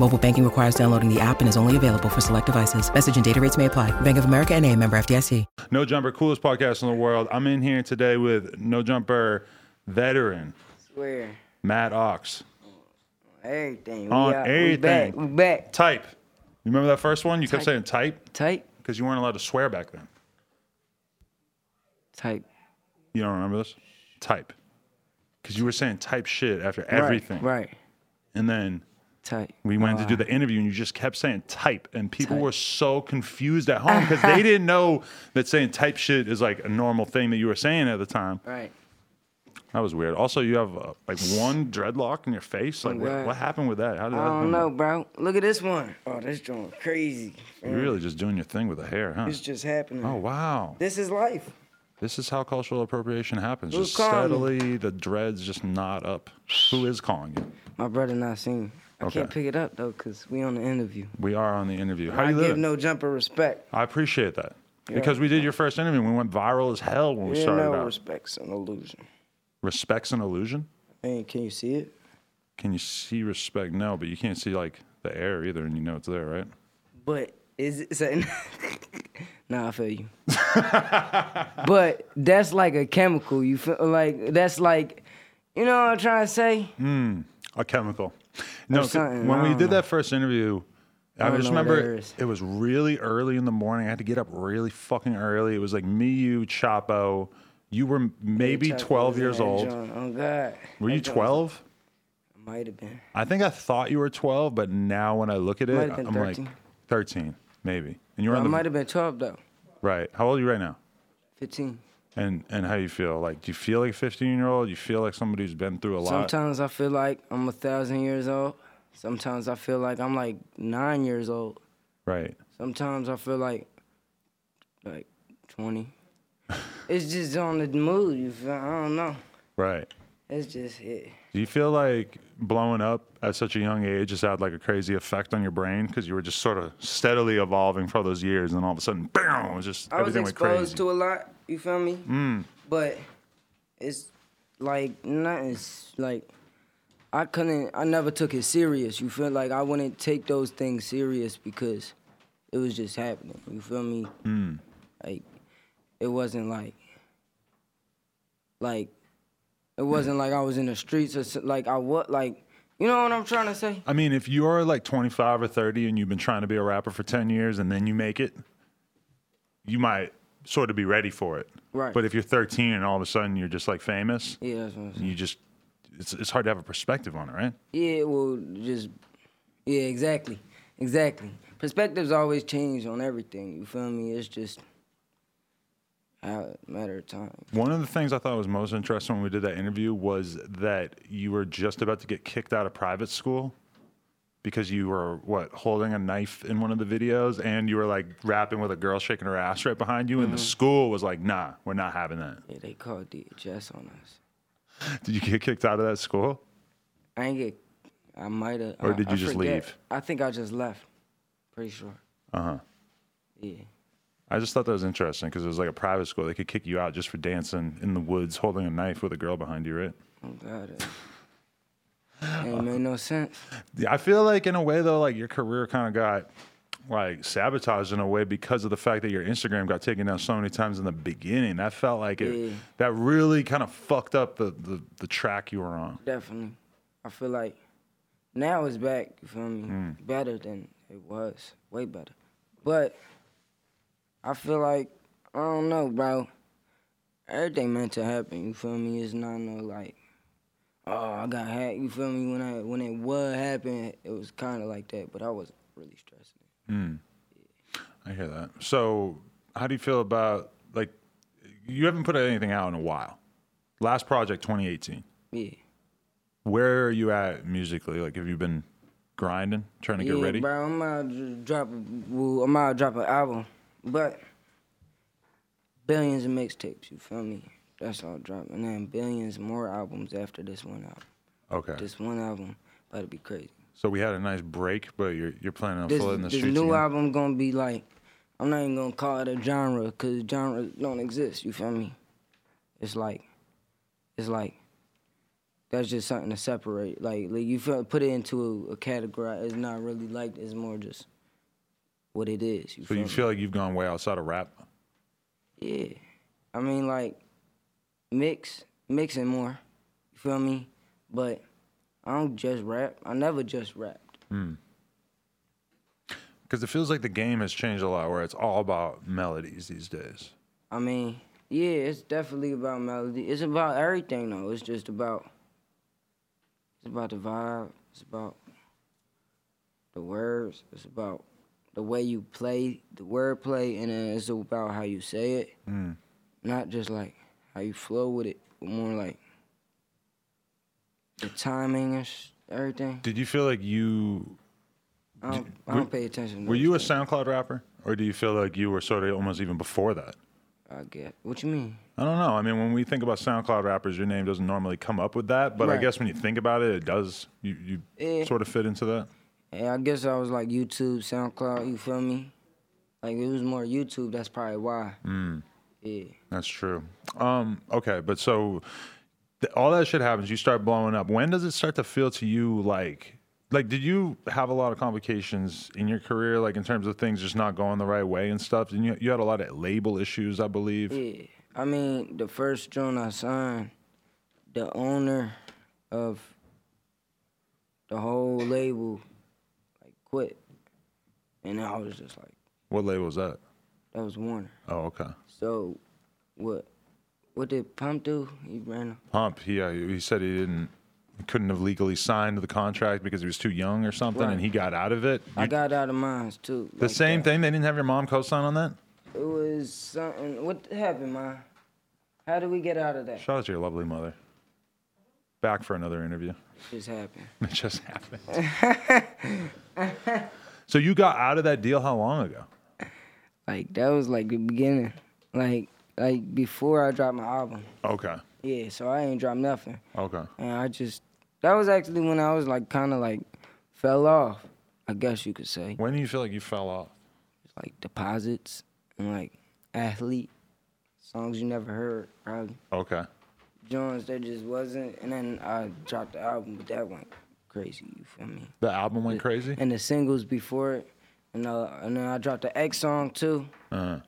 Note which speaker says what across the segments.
Speaker 1: Mobile banking requires downloading the app and is only available for select devices. Message and data rates may apply. Bank of America and a member FDIC.
Speaker 2: No Jumper, coolest podcast in the world. I'm in here today with No Jumper veteran
Speaker 3: Swear.
Speaker 2: Matt Ox.
Speaker 3: Everything.
Speaker 2: On
Speaker 3: we out, We
Speaker 2: everything.
Speaker 3: back. We back.
Speaker 2: Type. You remember that first one? You kept
Speaker 3: Type.
Speaker 2: saying type
Speaker 3: Type.
Speaker 2: because you weren't allowed to swear back then.
Speaker 3: Type.
Speaker 2: You don't remember this? Type. Because you were saying type shit after everything.
Speaker 3: Right. right.
Speaker 2: And then
Speaker 3: Type.
Speaker 2: we went to do the interview and you just kept saying type. And people
Speaker 3: Type.
Speaker 2: were so confused at home because they didn't know that saying type shit is like a normal thing that you were saying at the time.
Speaker 3: Right.
Speaker 2: That was weird. Also, you have uh, like one dreadlock in your face. Like, what, what happened with that? How did
Speaker 3: I
Speaker 2: that
Speaker 3: don't know, bro. Look at this one. Oh, this joint crazy.
Speaker 2: You're really just doing your thing with the hair, huh?
Speaker 3: It's just happening.
Speaker 2: Oh wow!
Speaker 3: This is life.
Speaker 2: This is how cultural appropriation happens.
Speaker 3: Who's
Speaker 2: just
Speaker 3: calling me?
Speaker 2: steadily, the dreads just knot up. Who is calling you?
Speaker 3: My brother not seen. I can't pick it up though, cause we on the interview.
Speaker 2: We are on the interview. How
Speaker 3: I
Speaker 2: you
Speaker 3: give no jumper respect.
Speaker 2: I appreciate that because we did your first interview. We went viral as hell when we
Speaker 3: Yeah,
Speaker 2: started
Speaker 3: no
Speaker 2: out.
Speaker 3: respect's an illusion.
Speaker 2: Respect's an illusion.
Speaker 3: Man, can you see it?
Speaker 2: Can you see respect? No, but you can't see like the air either, and you know it's there, right?
Speaker 3: But is it so, Nah, I feel you. but that's like a chemical. You feel like that's like you know what I'm trying to say? Hmm.
Speaker 2: A chemical. No, when
Speaker 3: I
Speaker 2: we did
Speaker 3: know.
Speaker 2: that first interview, I,
Speaker 3: don't
Speaker 2: just remember
Speaker 3: it
Speaker 2: it was really early in the morning. I had to get up really fucking early. It was like me, you, Chapo. You were maybe
Speaker 3: Chuck
Speaker 2: 12 years old.
Speaker 3: joint. Oh God.
Speaker 2: Were you
Speaker 3: That joint
Speaker 2: 12?
Speaker 3: Might have been.
Speaker 2: I think I thought you were 12, but now when I look at it,
Speaker 3: Might have been
Speaker 2: I'm
Speaker 3: 13.
Speaker 2: like 13, maybe. And you're
Speaker 3: I
Speaker 2: on the I
Speaker 3: might have been 12 though.
Speaker 2: right. How old are you right now?
Speaker 3: 15.
Speaker 2: And and how you feel? Like, do you feel like a 15 year old? You feel like somebody who's been through a lot?
Speaker 3: Sometimes I feel like I'm a thousand years old. Sometimes I feel like I'm like nine years old.
Speaker 2: Right.
Speaker 3: Sometimes I feel like like 20. it's just on the mood. You feel? I don't know.
Speaker 2: Right.
Speaker 3: It's just it.
Speaker 2: Do you feel like blowing up at such a young age has had like a crazy effect on your brain because you were just sort of steadily evolving for all those years, and all of a sudden, bam, it was just
Speaker 3: I was exposed to a lot. You feel me?
Speaker 2: Mm.
Speaker 3: But it's like nothing's like I couldn't. I never took it serious. You feel like I wouldn't take those things serious because it was just happening. You feel me?
Speaker 2: Mm.
Speaker 3: Like it wasn't like like it wasn't like I was in the streets or like I what like you know what I'm trying to say?
Speaker 2: I mean, if you're like 25 or 30 and you've been trying to be a rapper for 10 years and then you make it, you might sort of be ready for it.
Speaker 3: Right.
Speaker 2: But if you're 13 and all of a sudden you're just like famous,
Speaker 3: Yeah, that's what I'm saying.
Speaker 2: you just it's it's hard to have a perspective on it, right?
Speaker 3: Yeah, well, just yeah, exactly, exactly. Perspectives always change on everything. You feel me? It's just matter of time.
Speaker 2: One of the things I thought was most interesting when we did that interview was that you were just about to get kicked out of private school because you were what holding a knife in one of the videos and you were like rapping with a girl shaking her ass right behind you and the school was like nah we're not having that
Speaker 3: Yeah, they called DHS on us.
Speaker 2: did you get kicked out of that school
Speaker 3: I ain't get. I might have.
Speaker 2: Or
Speaker 3: I-
Speaker 2: did you
Speaker 3: I
Speaker 2: just
Speaker 3: forget.
Speaker 2: leave?
Speaker 3: I think I just left. Pretty sure.
Speaker 2: uh-huh
Speaker 3: Yeah.
Speaker 2: I just thought that was interesting because it was like a private school they could kick you out just for dancing in the woods holding a knife with a girl behind you right
Speaker 3: Oh God. it Ain't made no sense.
Speaker 2: Yeah, I feel like in a way though, like your career kind of got like sabotaged in a way because of the fact that your Instagram got taken down so many times in the beginning. That felt like it.
Speaker 3: Yeah.
Speaker 2: That really kind of fucked up the, the the track you were on.
Speaker 3: Definitely. I feel like now it's back, you feel me?
Speaker 2: Mm.
Speaker 3: Better than it was. Way better. But I feel like I don't know, bro. Everything meant to happen. You feel me? It's not no like, oh, I got hacked. You feel me? When I when it would happen, it was kind of like that, but I wasn't really stressing. Hmm.
Speaker 2: I hear that. So, how do you feel about like you haven't put anything out in a while? Last project 2018.
Speaker 3: Yeah.
Speaker 2: Where are you at musically? Like, have you been grinding, trying to get
Speaker 3: yeah,
Speaker 2: ready?
Speaker 3: bro. I'm out to drop. Well, I'm out to drop an album, but billions of mixtapes. You feel me? That's all dropping, and then billions more albums after this one album.
Speaker 2: Okay.
Speaker 3: This one album about to be crazy.
Speaker 2: So we had a nice break, but you're you're planning on
Speaker 3: This,
Speaker 2: flooding the
Speaker 3: this
Speaker 2: streets
Speaker 3: new
Speaker 2: again?
Speaker 3: album gonna be like, I'm not even gonna call it a genre, cause genre don't exist. You feel me? It's like, it's like, that's just something to separate. Like, like you feel put it into a, a category. It's not really like it's more just what it is. You
Speaker 2: So
Speaker 3: feel
Speaker 2: you
Speaker 3: me?
Speaker 2: feel like you've gone way outside of rap?
Speaker 3: Yeah. I mean, like, mix, mixing more. You feel me? But I don't just rap. I never just rapped. Hmm.
Speaker 2: Because it feels like the game has changed a lot, where it's all about melodies these days.
Speaker 3: I mean, yeah, it's definitely about melody. It's about everything, though. It's just about, it's about the vibe. It's about the words. It's about the way you play the wordplay, and then it's about how you say it. Mm. Not just like how you flow with it, but more like the timing and sh- everything.
Speaker 2: Did you feel like you
Speaker 3: I don't, I
Speaker 2: were-
Speaker 3: don't pay attention. to
Speaker 2: were you a
Speaker 3: things,
Speaker 2: SoundCloud rapper, or do you feel like you were sort of almost even before that?
Speaker 3: I get. What you mean?
Speaker 2: I don't know. I mean, when we think about SoundCloud rappers, your name doesn't normally come up with that, but I guess when you think about it, it does. You you
Speaker 3: Yeah.
Speaker 2: sort of fit into that.
Speaker 3: Yeah, I guess I was like YouTube, SoundCloud. You feel me? Like it was more YouTube. That's probably why.
Speaker 2: Mm.
Speaker 3: Yeah.
Speaker 2: That's true. Um, okay, but so th- all that shit happens. You start blowing up. When does it start to feel to you like? Like, did you have a lot of complications in your career, like in terms of things just not going the right way and stuff? And you, you had a lot of label issues, I believe.
Speaker 3: Yeah. I mean, the first joint I signed, the owner of the whole label, quit. And I was just like,
Speaker 2: What label was that?
Speaker 3: that was Warner.
Speaker 2: Oh, okay.
Speaker 3: So, what? What did Pump do? He ran.
Speaker 2: Pump. He uh, he said he didn't, couldn't have legally signed the contract because he was too young or something,
Speaker 3: Right.
Speaker 2: and he got out of it.
Speaker 3: I got out of mine too.
Speaker 2: the
Speaker 3: like
Speaker 2: same
Speaker 3: that.
Speaker 2: thing. They didn't have your mom co-sign on that.
Speaker 3: It was something. What happened, man? How did we get out of that?
Speaker 2: Shout out to your lovely mother. Back for another interview.
Speaker 3: It just happened.
Speaker 2: It just happened. so you got out of that deal how long ago?
Speaker 3: Like that was like the beginning. Like like before I dropped my album.
Speaker 2: Okay.
Speaker 3: Yeah, so I ain't dropped nothing.
Speaker 2: Okay.
Speaker 3: And I just that was actually when I was like kinda like fell off, I guess you could say.
Speaker 2: When do you feel like you fell off?
Speaker 3: Like deposits and like athlete. Songs you never heard, probably.
Speaker 2: Okay.
Speaker 3: Jones that just wasn't and then I dropped the album, but that went crazy, you feel me?
Speaker 2: The album went crazy?
Speaker 3: And the singles before it. And uh, and then I dropped the X song too
Speaker 2: Uh,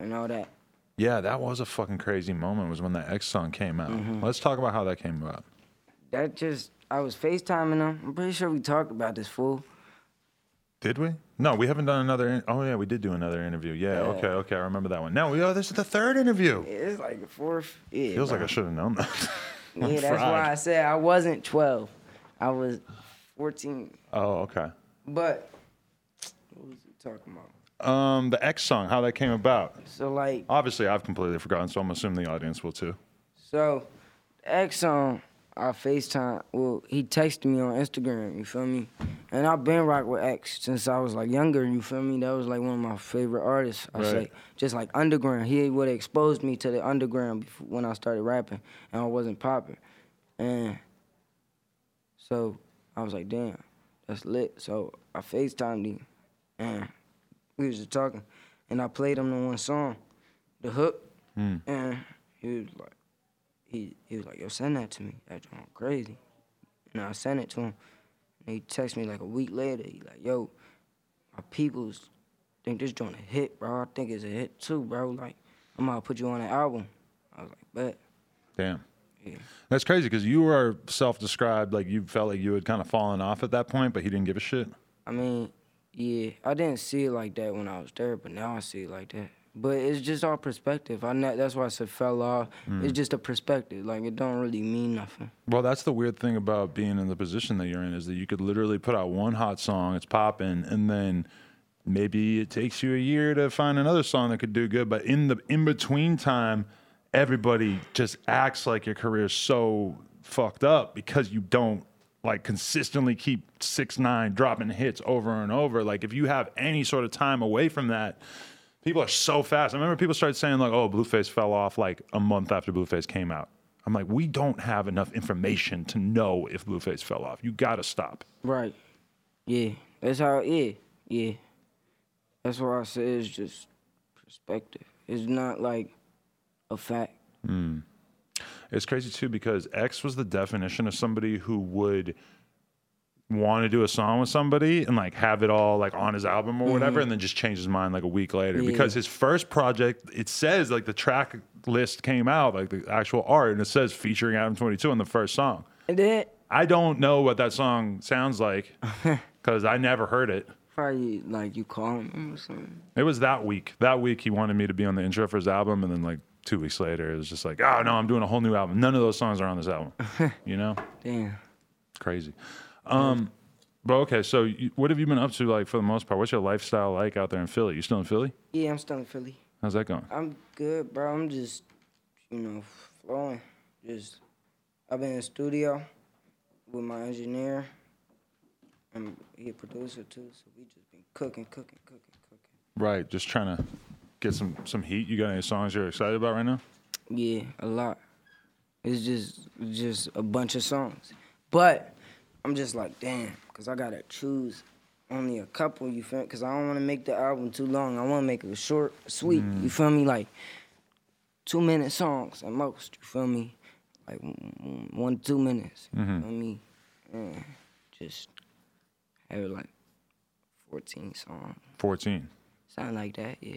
Speaker 3: and all that.
Speaker 2: yeah, that was a fucking crazy moment was when that X song came out. Let's talk about how that came about.
Speaker 3: That just I was FaceTiming them. I'm pretty sure we talked about this fool.
Speaker 2: Did we? No, we haven't done another. In- oh yeah, we did do another interview. Yeah, okay, okay, I remember that one. No, we, oh, this is the third interview.
Speaker 3: It's like the fourth. Yeah,
Speaker 2: Feels
Speaker 3: bro.
Speaker 2: like I should have known that.
Speaker 3: Yeah, that's
Speaker 2: fried.
Speaker 3: why I said I wasn't 12. I was 14.
Speaker 2: Oh, okay.
Speaker 3: But what was he talking about?
Speaker 2: Um, the X song, how that came about.
Speaker 3: So like,
Speaker 2: Obviously, I've completely forgotten, so I'm assuming the audience will too.
Speaker 3: so the X song, I FaceTime. Well, he texted me on Instagram. You feel me? And I've been rock with X since I was like younger. You feel me? That was like one of my favorite artists. I
Speaker 2: Right.
Speaker 3: say just like underground. He would have exposed me to the underground when I started rapping, and I wasn't popping. And so I was like, damn, that's lit. So I FaceTimed him, and we was just talking, and I played him the one song, the hook, hmm. and he was like, he he was like, yo, send that to me. That joint crazy. And I sent it to him, and he texted me like a week later. He like, yo, my peoples think this joint a hit, bro. I think it's a hit too, bro. Like, I'm gonna put you on the album. I was like, bet.
Speaker 2: Damn.
Speaker 3: Yeah.
Speaker 2: That's crazy because you were self-described like you felt like you had kind of fallen off at that point, but he didn't give a shit.
Speaker 3: I mean, yeah, I didn't see it like that when I was there, but now I see it like that. But it's just our perspective. I know, that's why I said fell off.
Speaker 2: Mm.
Speaker 3: It's just a perspective. Like it don't really mean nothing.
Speaker 2: Well, that's the weird thing about being in the position that you're in is that you could literally put out one hot song, it's popping, and then maybe it takes you a year to find another song that could do good. But in the in between time, everybody just acts like your career's so fucked up because you don't like consistently keep six nine dropping hits over and over. Like if you have any sort of time away from that, people are so fast. I remember people started saying like, "Oh, Blueface fell off like a month after Blueface came out." I'm like, we don't have enough information to know if Blueface fell off. You gotta stop.
Speaker 3: Right. Yeah. That's how. Yeah. Yeah. That's what I said. It's just perspective. It's not like a fact. Hmm.
Speaker 2: It's crazy too because X was the definition of somebody who would want to do a song with somebody and like have it all like on his album or whatever mm-hmm. and then just change his mind like a week later
Speaker 3: Yeah.
Speaker 2: because his first project it says like the track list came out like the actual art and it says featuring Adam 22 on the first song.
Speaker 3: And then
Speaker 2: I don't know what that song sounds like cuz I never heard it.
Speaker 3: probably like you call him or something.
Speaker 2: It was that week. That week he wanted me to be on the intro for his album, and then like two weeks later, it was just like, oh no, I'm doing a whole new album. None of those songs are on this album. you know,
Speaker 3: Damn.
Speaker 2: crazy. Um, but okay, so you, what have you been up to like for the most part? What's your lifestyle like out there in Philly? You still in Philly?
Speaker 3: Yeah, I'm still in Philly.
Speaker 2: How's that going?
Speaker 3: I'm good, bro. I'm just, you know, flowing. Just, I've been in the studio with my engineer. and he a producer too, so we just been cooking, cooking, cooking, cooking.
Speaker 2: Right, just trying to get some some heat. You got any songs you're excited about right now?
Speaker 3: Yeah, a lot. It's just just a bunch of songs. But I'm just like, damn, because I got to choose only a couple, you feel Because I don't want to make the album too long. I want to make it short, sweet, you feel me? Like two minute songs at most, you feel me? Like mm, one, two minutes, you feel me? And just have it like 14 songs.
Speaker 2: Fourteen.
Speaker 3: Something like that, yeah.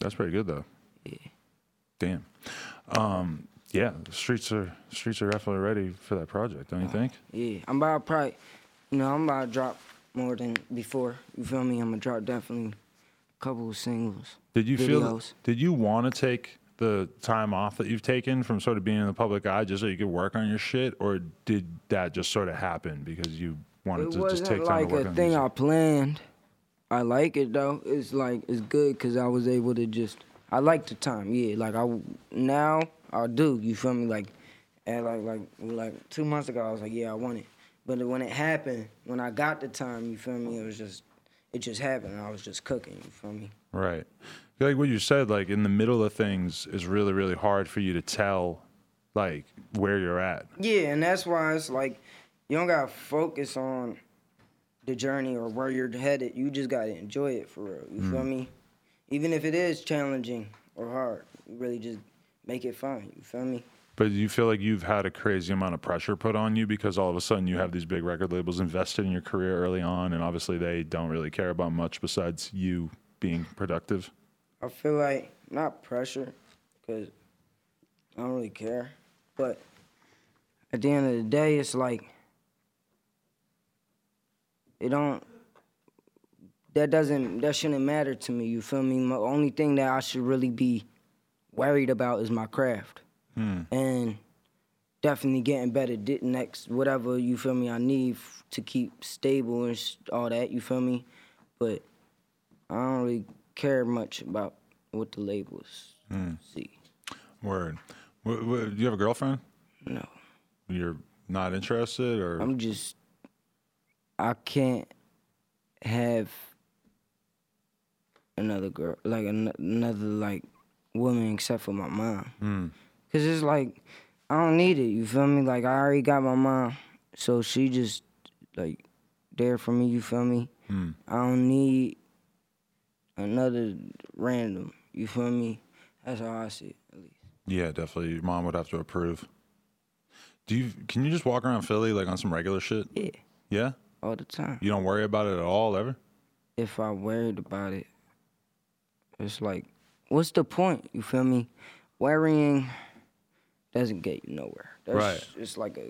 Speaker 2: That's pretty good though. Yeah. Damn. Um, yeah, the streets are streets are definitely ready for that project, don't you think?
Speaker 3: Yeah, I'm about to probably, you know, I'm about to drop more than before. You feel me? I'm gonna drop definitely a couple of singles.
Speaker 2: Did you feel?
Speaker 3: videos.
Speaker 2: Did you want to take the time off that you've taken from sort of being in the public eye just so you could work on your shit, or did that just sort of happen because you wanted
Speaker 3: It
Speaker 2: to just take time
Speaker 3: like
Speaker 2: to work on?
Speaker 3: It wasn't like a thing
Speaker 2: music?
Speaker 3: I planned. I like it though. It's like it's good because I was able to just. I like the time. Yeah, like I now I do. You feel me? Like, and like like like two months ago I was like, yeah, I want it. But when it happened, when I got the time, you feel me? It was just, it just happened. I was just cooking. You feel me?
Speaker 2: Right. Like what you said, like in the middle of things is really, really hard for you to tell, like where you're at.
Speaker 3: Yeah, and that's why it's like you don't gotta focus on the journey or where you're headed. You just gotta enjoy it for real. You feel mm. me? Even if it is challenging or hard, you really just make it fun. You feel me?
Speaker 2: But you feel like you've had a crazy amount of pressure put on you because all of a sudden you have these big record labels invested in your career early on, and obviously they don't really care about much besides you being productive.
Speaker 3: I feel like not pressure, cause I don't really care. But at the end of the day, it's like it don't. That doesn't. That shouldn't matter to me. You feel me? The only thing that I should really be worried about is my craft, hmm. and definitely getting better. Next, whatever you feel me, I need to keep stable and sh- all that. You feel me? But I don't really care much about what the labels hmm. see.
Speaker 2: Word. Wh- wh- do you have a girlfriend?
Speaker 3: No,
Speaker 2: You're not interested, or
Speaker 3: I'm just. I can't have another girl, like an- another like woman, except for my mom. Hmm. Cause it's like I don't need it. You feel me? Like I already got my mom, so she just like there for me. You feel me? Hmm. I don't need another random. You feel me? That's how I see it, at least.
Speaker 2: Yeah, definitely. Your mom would have to approve. Do you? Can you just walk around Philly like on some regular shit?
Speaker 3: Yeah,
Speaker 2: Yeah.
Speaker 3: All the time.
Speaker 2: You don't worry about it at all ever.
Speaker 3: If I worried about it, it's like, what's the point? You feel me? Worrying doesn't get you nowhere. That's
Speaker 2: Right.
Speaker 3: It's like a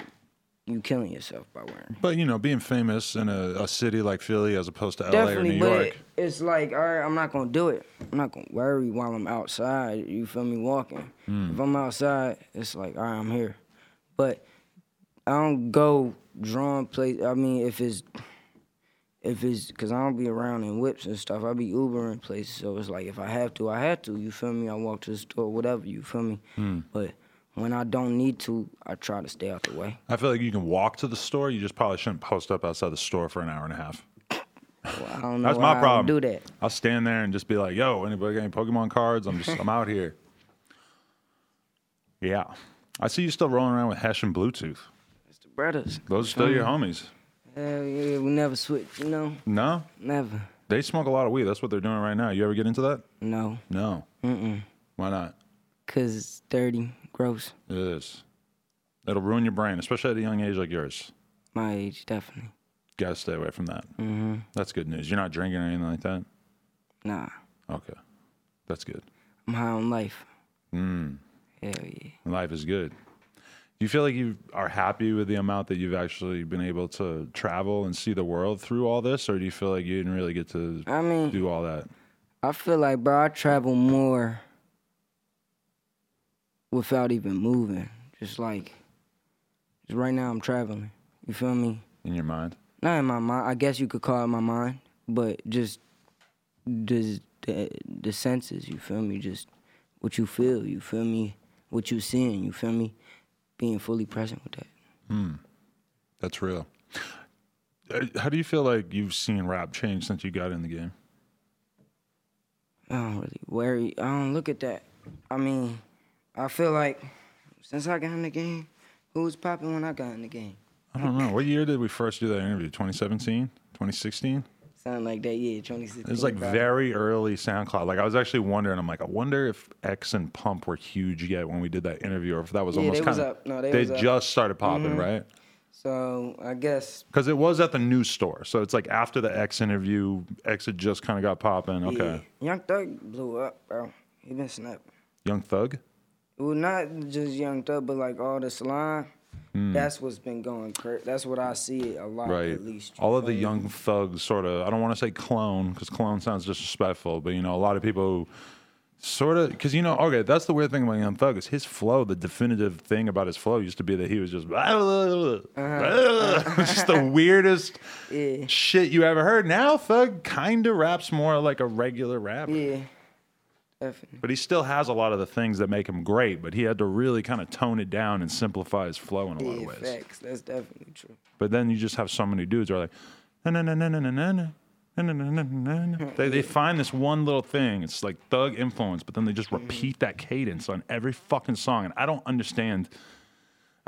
Speaker 3: you killing yourself by worrying.
Speaker 2: But you know, being famous in a, a city like Philly as opposed to LA or New York.
Speaker 3: it's like, all right, I'm not gonna do it. I'm not gonna worry while I'm outside. You feel me? Walking.
Speaker 2: Hmm.
Speaker 3: If I'm outside, it's like, all right, I'm here. But I don't go drawing place. I mean, if it's if it's because I don't be around in whips and stuff. I be Ubering places, so it's like if I have to, I have to. You feel me? I walk to the store, whatever. You feel me?
Speaker 2: Hmm.
Speaker 3: But when I don't need to, I try to stay out the way.
Speaker 2: I feel like you can walk to the store. You just probably shouldn't post up outside the store for an hour and a half.
Speaker 3: Well, I don't know
Speaker 2: That's my problem.
Speaker 3: Do that.
Speaker 2: I'll stand there and just be like, "Yo, anybody got any Pokemon cards? I'm just, I'm out here." Yeah, I see you still rolling around with Hesh and Bluetooth.
Speaker 3: Brothers.
Speaker 2: Those are still your homies.
Speaker 3: Yeah, we never switch. You know,
Speaker 2: No,
Speaker 3: never.
Speaker 2: they smoke a lot of weed. That's what they're doing right now. You ever get into that?
Speaker 3: No,
Speaker 2: No. Mm-mm. Why not?
Speaker 3: cause it's dirty, gross.
Speaker 2: It is. It'll ruin your brain, especially at a young age like yours.
Speaker 3: My age, definitely.
Speaker 2: Got to stay away from that. Mm-hmm. That's good news. You're not drinking or anything like that.
Speaker 3: Nah,
Speaker 2: Okay, that's good.
Speaker 3: I'm high on life.
Speaker 2: Mm.
Speaker 3: Hell yeah.
Speaker 2: Life is good. Do you feel like you are happy with the amount that you've actually been able to travel and see the world through all this, or do you feel like you didn't really get to
Speaker 3: I mean,
Speaker 2: do all that?
Speaker 3: I feel like, bro, I travel more without even moving. Just like, just right now, I'm traveling. You feel me?
Speaker 2: in your mind?
Speaker 3: Not in my mind. I guess you could call it my mind, but just the the, the senses. You feel me? Just what you feel. You feel me? What you seeing. You feel me? Being fully present with that.
Speaker 2: That's real. Uh, How do you feel like you've seen rap change since you got in the game?
Speaker 3: I don't really worry. I don't look at that. I mean, I feel like since I got in the game, who was popping when I got in the game?
Speaker 2: I don't know. What year did we first do that interview? 2017? 2016?
Speaker 3: Something like that. Yeah, 2016.
Speaker 2: It was like
Speaker 3: probably.
Speaker 2: very early SoundCloud. Like I was actually wondering. I'm like, I wonder if X and Pump were huge yet when we did that interview, or if that was
Speaker 3: Yeah,
Speaker 2: almost kind of
Speaker 3: up. No, they up. Mm-hmm.
Speaker 2: just started popping, right?
Speaker 3: So I guess
Speaker 2: Because it was at the news store, so it's like after the X interview, X had just kind of got popping. Okay,
Speaker 3: yeah, Young Thug blew up, bro. He been snapping.
Speaker 2: Young Thug.
Speaker 3: Well, not just Young Thug, but like all the salon. That's what's been going. That's what I see a lot.
Speaker 2: Right.
Speaker 3: at least.
Speaker 2: All of the young thugs sort of, I don't want to say clone because clone sounds disrespectful, but you know, a lot of people who sort of, because you know, okay, that's the weird thing about Young Thug is his flow, the definitive thing about his flow used to be that he was just, just the weirdest
Speaker 3: Uh-huh. Yeah.
Speaker 2: shit you ever heard. Now Thug kind of raps more like a regular rapper.
Speaker 3: Yeah, Definitely.
Speaker 2: But he still has a lot of the things that make him great, but he had to really kind of tone it down and simplify his flow in a lot
Speaker 3: yeah,
Speaker 2: of
Speaker 3: ways. That's definitely true.
Speaker 2: But then you just have so many dudes who are like, na na na na na na na. Na, na, na, they, they find this one little thing. It's like thug influence, but then they just repeat mm-hmm. that cadence on every fucking song. And I don't understand.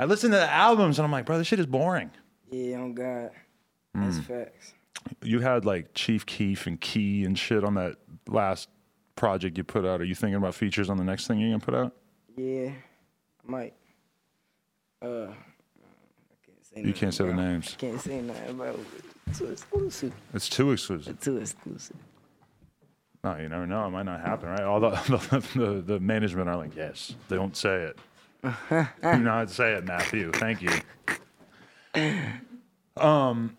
Speaker 2: I listen to the albums and I'm like, bro, this shit is boring.
Speaker 3: Yeah, on God. That's mm. facts.
Speaker 2: You had like Chief Keef and Key and shit on that last project you put out. Are you thinking about features on the next thing you're gonna put out?
Speaker 3: Yeah, I might. Uh, I can't say.
Speaker 2: You can't say the names.
Speaker 3: I can't say nothing about it. Too exclusive.
Speaker 2: It's too exclusive.
Speaker 3: Too exclusive.
Speaker 2: No, you never know. It might not happen, right? All the the, the, the management are like, yes, they don't say it. Do not say it, Matthew. Thank you. Um,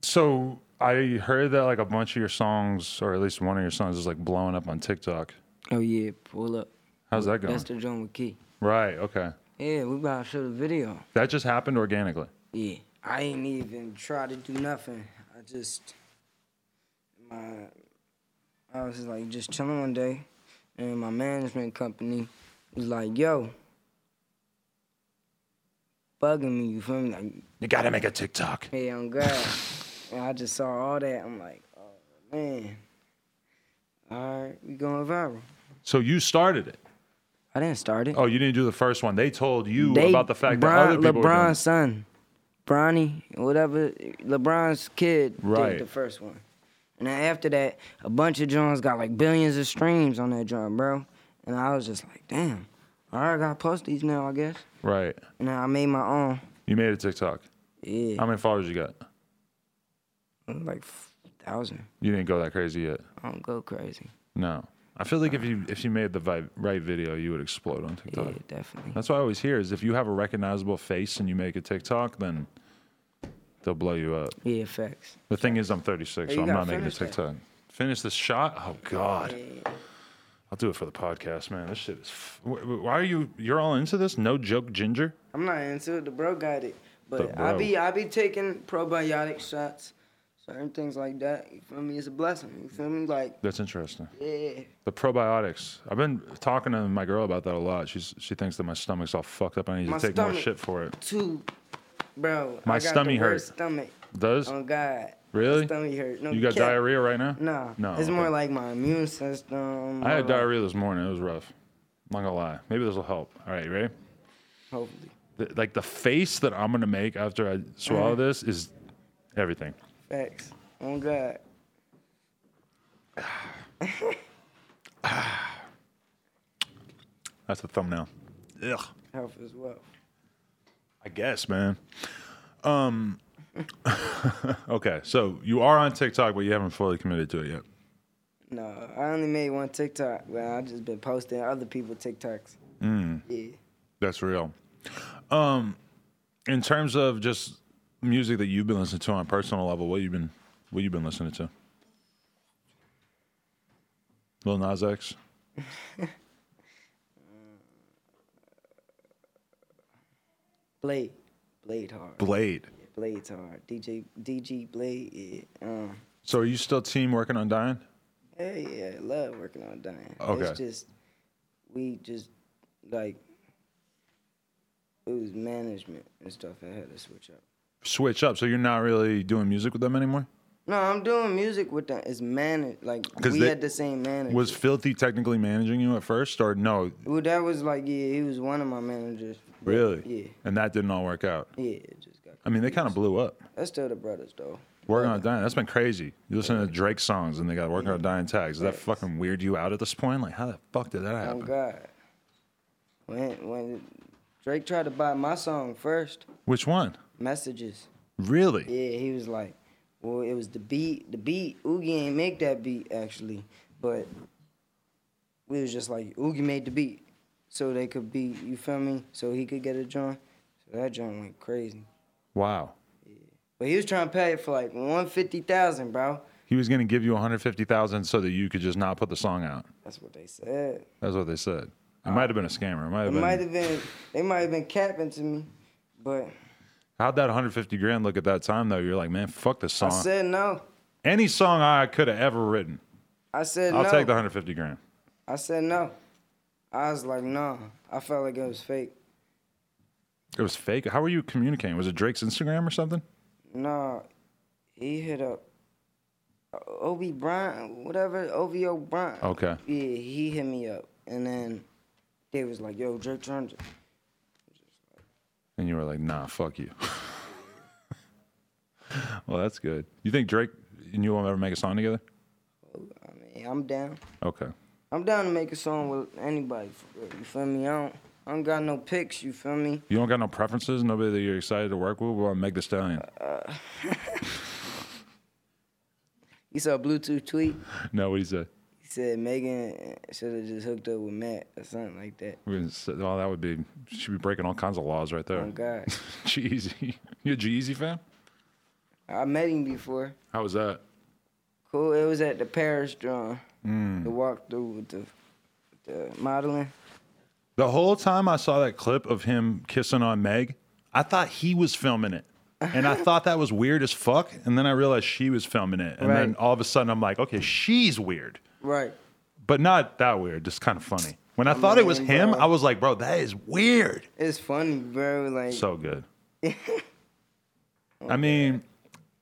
Speaker 2: so I heard that like a bunch of your songs, or at least one of your songs, is like blowing up on TikTok.
Speaker 3: Oh yeah, pull up.
Speaker 2: How's that going?
Speaker 3: That's the with Key.
Speaker 2: Right. Okay.
Speaker 3: Yeah, we about to show the video.
Speaker 2: That just happened organically.
Speaker 3: Yeah, I ain't even try to do nothing. I just my I was just like just chilling one day, and my management company was like, "Yo, bugging me." You feel me? Like,
Speaker 2: You got to make a TikTok.
Speaker 3: hey, on God. and I just saw all that. I'm like, oh man. All right, we going viral.
Speaker 2: So you started it.
Speaker 3: I didn't start it.
Speaker 2: Oh, you didn't do the first one. They told you
Speaker 3: They-
Speaker 2: about the fact
Speaker 3: Bron,
Speaker 2: that other people
Speaker 3: LeBron's son, Bronny, whatever, LeBron's kid
Speaker 2: Right.
Speaker 3: did the first one, And then after that, a bunch of joints got like billions of streams on that joint, bro. And I was just like, damn. All right, I gotta post these now, I guess.
Speaker 2: Right.
Speaker 3: And then I made my own.
Speaker 2: You made a TikTok.
Speaker 3: Yeah,
Speaker 2: How many followers you got?
Speaker 3: Like thousand.
Speaker 2: You didn't go that crazy yet.
Speaker 3: I don't go crazy.
Speaker 2: No. I feel like if you if you made the vi- right video, you would explode on
Speaker 3: Yeah,
Speaker 2: TikTok.
Speaker 3: definitely.
Speaker 2: That's what I always hear is if you have a recognizable face and you make a TikTok, then they'll blow you up.
Speaker 3: Yeah, facts.
Speaker 2: The thing is, I'm 36,
Speaker 3: Hey,
Speaker 2: so I'm not making a
Speaker 3: finish that.
Speaker 2: TikTok. Finish this shot? Oh God. I'll do it for the podcast, man. This shit is. F- wh- wh- why are you? You're all into this? No joke, ginger.
Speaker 3: I'm not into it. The bro got it, but
Speaker 2: The
Speaker 3: I
Speaker 2: bro.
Speaker 3: be I be taking probiotic shots, certain things like that. You feel me? It's a blessing. You feel me? Like
Speaker 2: That's interesting.
Speaker 3: yeah,
Speaker 2: The probiotics. I've been talking to my girl about that a lot. She's she thinks that my stomach's all fucked up. I need
Speaker 3: My
Speaker 2: to take more shit for it.
Speaker 3: two, bro.
Speaker 2: My stomach
Speaker 3: the worst
Speaker 2: hurt.
Speaker 3: Stomach.
Speaker 2: Does
Speaker 3: On God.
Speaker 2: Really?
Speaker 3: My stomach hurt. No,
Speaker 2: you got diarrhea right now?
Speaker 3: No.
Speaker 2: No,
Speaker 3: It's
Speaker 2: okay.
Speaker 3: more like my immune system.
Speaker 2: I had diarrhea this morning. It was rough. I'm not gonna lie. Maybe this will help. All right, you ready?
Speaker 3: Hopefully.
Speaker 2: The, like the face that I'm gonna make after I
Speaker 3: Mm-hmm.
Speaker 2: swallow this is everything.
Speaker 3: Facts. On God.
Speaker 2: That's the thumbnail. Ugh.
Speaker 3: Health as well.
Speaker 2: I guess, man. Um. okay, so you are on TikTok, but you haven't fully committed to it yet.
Speaker 3: No, I only made one TikTok, but I've just been posting other people TikToks.
Speaker 2: Mm.
Speaker 3: Yeah.
Speaker 2: That's real. Um, in terms of just music that you've been listening to on a personal level, what you've been what you've been listening to? Lil Nas X.
Speaker 3: Blade. Blade hard.
Speaker 2: Blade.
Speaker 3: Blade's hard. DJ DG Blade, yeah. Um,
Speaker 2: So are you still team working on dying?
Speaker 3: hey, yeah, I love working on dying.
Speaker 2: Okay.
Speaker 3: It's just we just like it was management and stuff. I had to switch up.
Speaker 2: Switch up. So you're not really doing music with them anymore?
Speaker 3: No, I'm doing music with them. It's managed. Like we
Speaker 2: they-
Speaker 3: had the same manager.
Speaker 2: Was F1lthy technically managing you at first, or no?
Speaker 3: well, that was like yeah, he was one of my managers. but
Speaker 2: Really?
Speaker 3: Yeah,
Speaker 2: And that didn't all work out.
Speaker 3: yeah. It just got.
Speaker 2: I mean, they kind of blew up.
Speaker 3: That's still the brothers though.
Speaker 2: Working on dying. That's been crazy. You listen to Drake songs and they got working on mm-hmm. dying tags. Does that fucking weird you out at this point? Like, how the fuck did that happen?
Speaker 3: Oh
Speaker 2: happen?
Speaker 3: God. When when Drake tried to buy my song first,
Speaker 2: Which one?
Speaker 3: messages.
Speaker 2: Really?
Speaker 3: Yeah, he was like, well, it was the beat. The beat, Oogie ain't make that beat actually, but we was just like, Oogie made the beat, so they could be, you feel me? So he could get a joint. So that joint went crazy.
Speaker 2: Wow. Yeah.
Speaker 3: But he was trying to pay it for like one fifty thousand, bro.
Speaker 2: He was gonna give you 150,000 so that you could just not put the song out.
Speaker 3: That's what they said.
Speaker 2: That's what they said. It might have been a scammer. It might
Speaker 3: It
Speaker 2: have been.
Speaker 3: might have been, they might have been capping to me, but
Speaker 2: How'd that 150 grand look at that time though? You're like, man, fuck this song.
Speaker 3: I
Speaker 2: song.
Speaker 3: said no.
Speaker 2: Any song I could have ever written,
Speaker 3: I said no.
Speaker 2: I'll
Speaker 3: no.
Speaker 2: take the 150 grand.
Speaker 3: I said no. I was like, no. I felt like it was fake.
Speaker 2: It was fake. How were you communicating? Was it Drake's Instagram or something?
Speaker 3: No, he hit up uh, Obi Bryant, whatever, OVO Bryant.
Speaker 2: Okay.
Speaker 3: Yeah, he hit me up. And then they was like, yo, Drake turned it.
Speaker 2: And you were like, nah, fuck you. well, that's good. You think Drake and you will ever make a song together?
Speaker 3: I mean, I'm down.
Speaker 2: Okay.
Speaker 3: I'm down to make a song with anybody. You feel me? I don't, I don't got no picks, you feel me?
Speaker 2: You don't got no preferences? Nobody that you're excited to work with? About Meg Thee Stallion?
Speaker 3: Uh, you saw a Bluetooth tweet?
Speaker 2: no, what he said?
Speaker 3: He said Megan should have just hooked up with Matt or something like that.
Speaker 2: We're gonna say- Oh, that would be, she'd be breaking all kinds of laws right there.
Speaker 3: Oh, God.
Speaker 2: G-Eazy. You a G-Eazy fan?
Speaker 3: I met him before.
Speaker 2: How was that?
Speaker 3: Cool. It was at the Paris drum.
Speaker 2: Mm.
Speaker 3: The walkthrough with the, the modeling.
Speaker 2: The whole time I saw that clip of him kissing on Meg, I thought he was filming it. And I thought that was weird as fuck. And then I realized she was filming it. And then all of a sudden I'm like, okay, she's weird.
Speaker 3: Right.
Speaker 2: But not that weird, just kind of funny. When I thought it was him,
Speaker 3: bro.
Speaker 2: I was like, bro, that is weird.
Speaker 3: It's funny, bro. Like
Speaker 2: So good. I mean,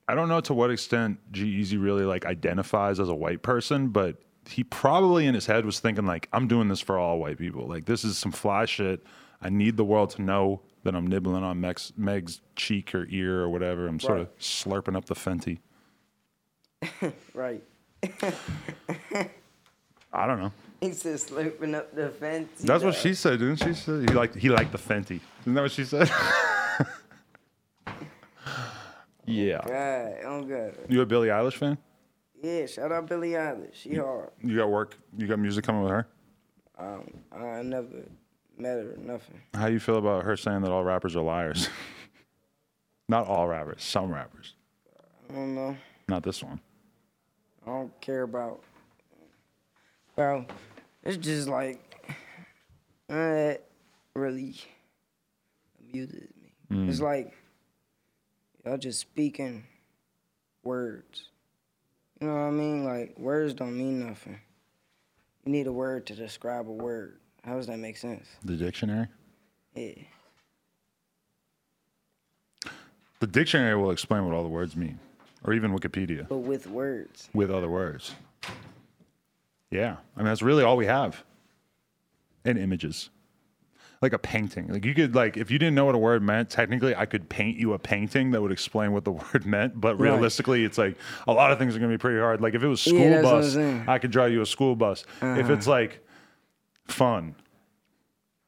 Speaker 2: I don't know to what extent G-Eazy really like identifies as a white person, but he probably in his head was thinking like, I'm doing this for all white people. Like this is some fly shit. I need the world to know that I'm nibbling on Meg's, Meg's cheek or ear or whatever. I'm sort of slurping up the Fenty.
Speaker 3: right.
Speaker 2: I don't know.
Speaker 3: He said slurping up the Fenty.
Speaker 2: That's what she said, didn't she? Say he liked he liked the Fenty. Isn't that what she said? yeah.
Speaker 3: Oh God.
Speaker 2: You a Billie Eilish fan?
Speaker 3: Yeah, shout out Billie Eilish. She hard.
Speaker 2: You got work? You got music coming with her?
Speaker 3: Um, I never met her or nothing.
Speaker 2: How you feel about her saying that all rappers are liars? Not all rappers, some rappers.
Speaker 3: I don't know.
Speaker 2: Not this one.
Speaker 3: I don't care about. Well, it's just like that really amuses me. Mm. It's like y'all just speaking words. You know what I mean? Like words don't mean nothing. You need a word to describe a word. How does that make sense?
Speaker 2: The dictionary?
Speaker 3: Yeah.
Speaker 2: The dictionary will explain what all the words mean, or even Wikipedia
Speaker 3: But with words.
Speaker 2: with other words. Yeah. I mean, that's really all we have. And images. Like a painting. Like you could like if you didn't know what a word meant, technically I could paint you a painting that would explain what the word meant. But
Speaker 3: Right.
Speaker 2: realistically, it's like a lot of things are gonna be pretty hard. Like if it was school
Speaker 3: Yeah, that's what I'm
Speaker 2: bus. I could draw you a school bus. If it's uh-huh. like fun,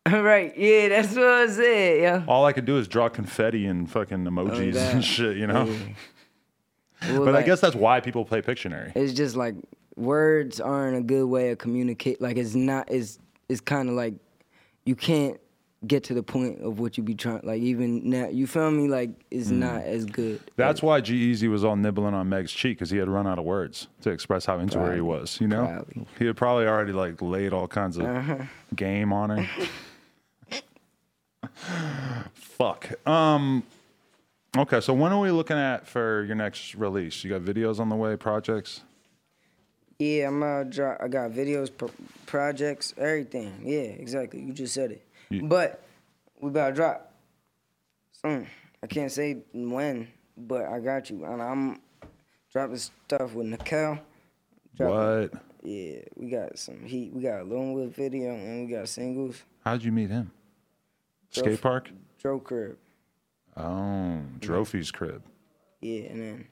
Speaker 3: right. Yeah, that's what I said, yeah.
Speaker 2: all I could do is draw confetti and fucking oh, emojis
Speaker 3: God.
Speaker 2: and shit, you know?
Speaker 3: Well,
Speaker 2: But I guess that's why people play Pictionary.
Speaker 3: it's just like words aren't a good way of communicate. Like it's not. It's it's kind of like you can't get to the point of what you be trying. Like even now, you feel me? Like it's not as good.
Speaker 2: Mm. That's why G-Eazy was all nibbling on Meg's cheek because he had run out of words to express how into her he was. You know,
Speaker 3: Probably.
Speaker 2: he had probably already like laid all kinds of game on her. Fuck. Um. Okay, so when are we looking at for your next release? You got videos on the way, projects.
Speaker 3: Yeah, I'm uh, dro- I got videos, pro- projects, everything. Yeah, exactly. You just said it. But we about to drop soon. I can't say when, but I got you. And I'm dropping stuff with Nikel. Dropping-
Speaker 2: What?
Speaker 3: Yeah, we got some heat. We got a Lonewood video and we got singles.
Speaker 2: How'd you meet him? Skate park.
Speaker 3: Joe Crib.
Speaker 2: Oh, Drophy's crib.
Speaker 3: Yeah, and then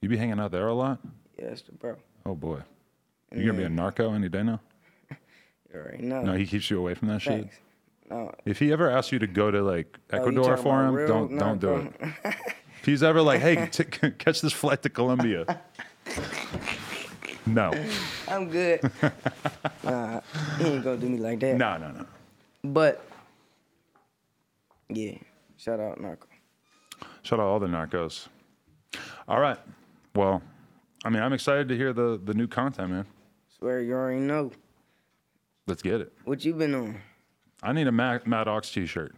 Speaker 2: You be hanging out there a lot?
Speaker 3: yeah, that's the bro.
Speaker 2: Oh boy. You gonna be a narco any day now?
Speaker 3: You already know.
Speaker 2: No, he keeps you away from that shit.
Speaker 3: No,
Speaker 2: If he ever asks you to go to like
Speaker 3: Oh,
Speaker 2: Ecuador
Speaker 3: talking
Speaker 2: for him, don't don't do it. If he's ever like, hey, t- catch this flight to Colombia. No,
Speaker 3: I'm good. nah, he ain't gonna do me like that.
Speaker 2: no, no, no.
Speaker 3: But yeah, shout out Narco.
Speaker 2: Shout out all the narcos. All right. Well, I mean, I'm excited to hear the the new content, man.
Speaker 3: Swear you already know
Speaker 2: Let's get it.
Speaker 3: what you been on.
Speaker 2: I need a Matt, Matt Ox t-shirt.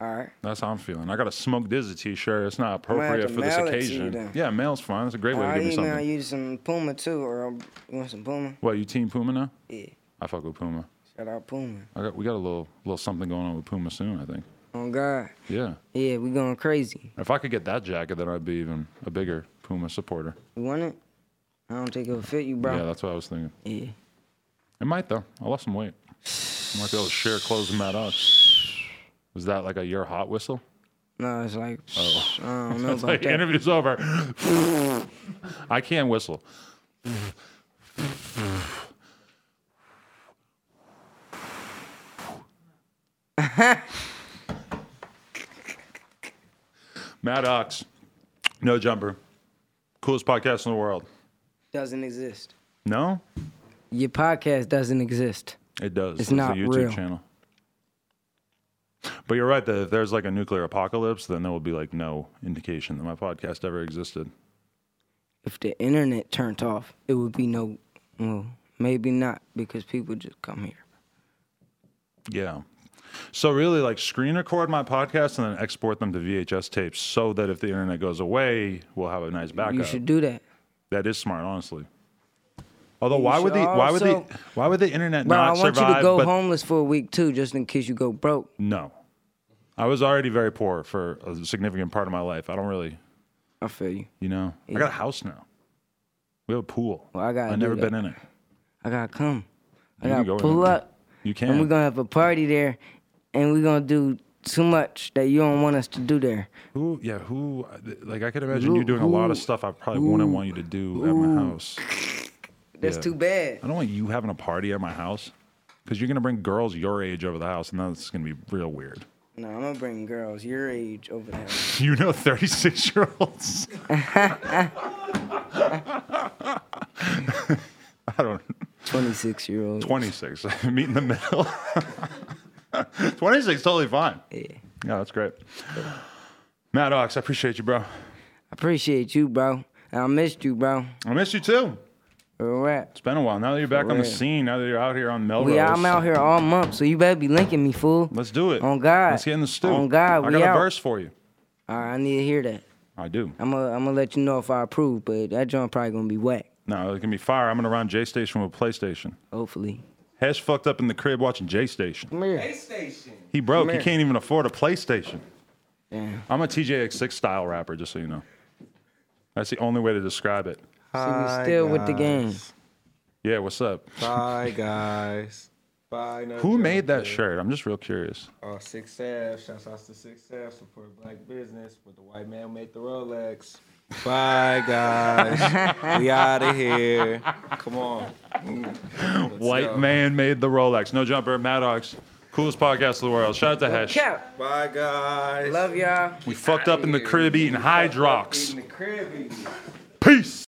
Speaker 3: All right.
Speaker 2: That's how I'm feeling. I got a Smoke Dizzy t-shirt. It's not appropriate for this
Speaker 3: mail it to you
Speaker 2: occasion. Yeah, mail's fine. It's a great way to give me
Speaker 3: email
Speaker 2: something.
Speaker 3: you some Puma too, or I'll- you want some Puma?
Speaker 2: What, you team Puma now?
Speaker 3: Yeah.
Speaker 2: I fuck with Puma.
Speaker 3: Shout out Puma.
Speaker 2: I got, we got a little little something going on with Puma soon, I think.
Speaker 3: Oh God.
Speaker 2: Yeah.
Speaker 3: Yeah, we going crazy.
Speaker 2: If I could get that jacket, then I'd be even a bigger Puma supporter.
Speaker 3: You want it? I don't think it'll fit you, bro.
Speaker 2: Yeah, that's what I was thinking.
Speaker 3: Yeah.
Speaker 2: It might though. I lost some weight. I might be able to share clothes with Matt Ox. Was that like a your hot whistle?
Speaker 3: No, it's like oh. I don't know
Speaker 2: Oh. It's
Speaker 3: about
Speaker 2: like
Speaker 3: that.
Speaker 2: interview's over. I can't whistle. Matt Ox, no jumper, coolest podcast in the world.
Speaker 3: Doesn't exist.
Speaker 2: No,
Speaker 3: Your podcast doesn't exist.
Speaker 2: it does.
Speaker 3: It's not a
Speaker 2: YouTube
Speaker 3: real.
Speaker 2: channel. But you're right that if there's like a nuclear apocalypse, then there will be like no indication that my podcast ever existed.
Speaker 3: If the internet turned off, it would be no. Well, maybe not because people just come here.
Speaker 2: Yeah. So really, like screen record my podcast and then export them to VHS tapes, so that if the internet goes away, we'll have a nice backup.
Speaker 3: You should do that.
Speaker 2: That is smart, honestly. Although, why would the why would the why would the internet
Speaker 3: Bro, I want
Speaker 2: survive?
Speaker 3: you to go
Speaker 2: but
Speaker 3: homeless for a week too, just in case you go broke.
Speaker 2: no, I was already very poor for a significant part of my life. I don't really,
Speaker 3: I feel you.
Speaker 2: you know, I got a house now. We have a pool.
Speaker 3: Well, I gotta
Speaker 2: I've never
Speaker 3: that.
Speaker 2: been in it.
Speaker 3: I gotta come. I
Speaker 2: You
Speaker 3: gotta
Speaker 2: go
Speaker 3: pull up,
Speaker 2: You can.
Speaker 3: and we're gonna have a party there, and we're gonna do too much that you don't want us to do there.
Speaker 2: Who? Yeah. Who? Uh, like I could imagine you
Speaker 3: Who-
Speaker 2: doing a lot of stuff I probably wouldn't want you to do at my house.
Speaker 3: That's
Speaker 2: Yeah.
Speaker 3: too bad.
Speaker 2: I don't want you having a party at my house because you're gonna bring girls your age over the house, and that's gonna be real weird.
Speaker 3: No, I'm gonna bring girls your age over there.
Speaker 2: You know, 36 year olds. I don't.
Speaker 3: 26 year old.
Speaker 2: 26. Meet in the middle. 26, totally fine.
Speaker 3: Yeah.
Speaker 2: Yeah, that's great. Matt Ox, I appreciate you, bro.
Speaker 3: I appreciate you, bro. And I missed you, bro.
Speaker 2: I missed you too. It's been a while. Now that you're back on the scene, now that you're out here on Melrose.
Speaker 3: Yeah, I'm out here all month, so you better be linking me, fool.
Speaker 2: Let's do it.
Speaker 3: On God.
Speaker 2: Let's get in the stew.
Speaker 3: On God,
Speaker 2: I
Speaker 3: we
Speaker 2: got
Speaker 3: out.
Speaker 2: a verse for you.
Speaker 3: All right, I need to hear that.
Speaker 2: I do.
Speaker 3: I'm gonna I'm gonna let you know if I approve, but that joint probably gonna be whack.
Speaker 2: No, it can be fire. I'm gonna run J Station with PlayStation.
Speaker 3: Hopefully.
Speaker 2: Hesh fucked up in the crib watching J Station.
Speaker 3: Come.
Speaker 2: He broke. He can't even afford a PlayStation.
Speaker 3: Damn.
Speaker 2: I'm a TJX6 style rapper, just so you know. That's the only way to describe it.
Speaker 3: See, we still with the game.
Speaker 2: Yeah, what's up?
Speaker 4: Bye, guys. Bye. no
Speaker 2: Who made that
Speaker 4: joking.
Speaker 2: shirt? I'm just real curious.
Speaker 4: Oh, Six F. Shouts out to Six F. Support black business. But the white man made the Rolex. Bye, guys. we out of here. Come on. Let's
Speaker 2: White
Speaker 4: go.
Speaker 2: man made the Rolex. No jumper, Matt Ox. Coolest podcast in the world. Shout out to Hesh.
Speaker 3: Cap.
Speaker 4: Bye, guys.
Speaker 3: Love y'all.
Speaker 2: We fucked up in the crib eating Hydrox.
Speaker 4: In the crib. eating.
Speaker 2: Peace.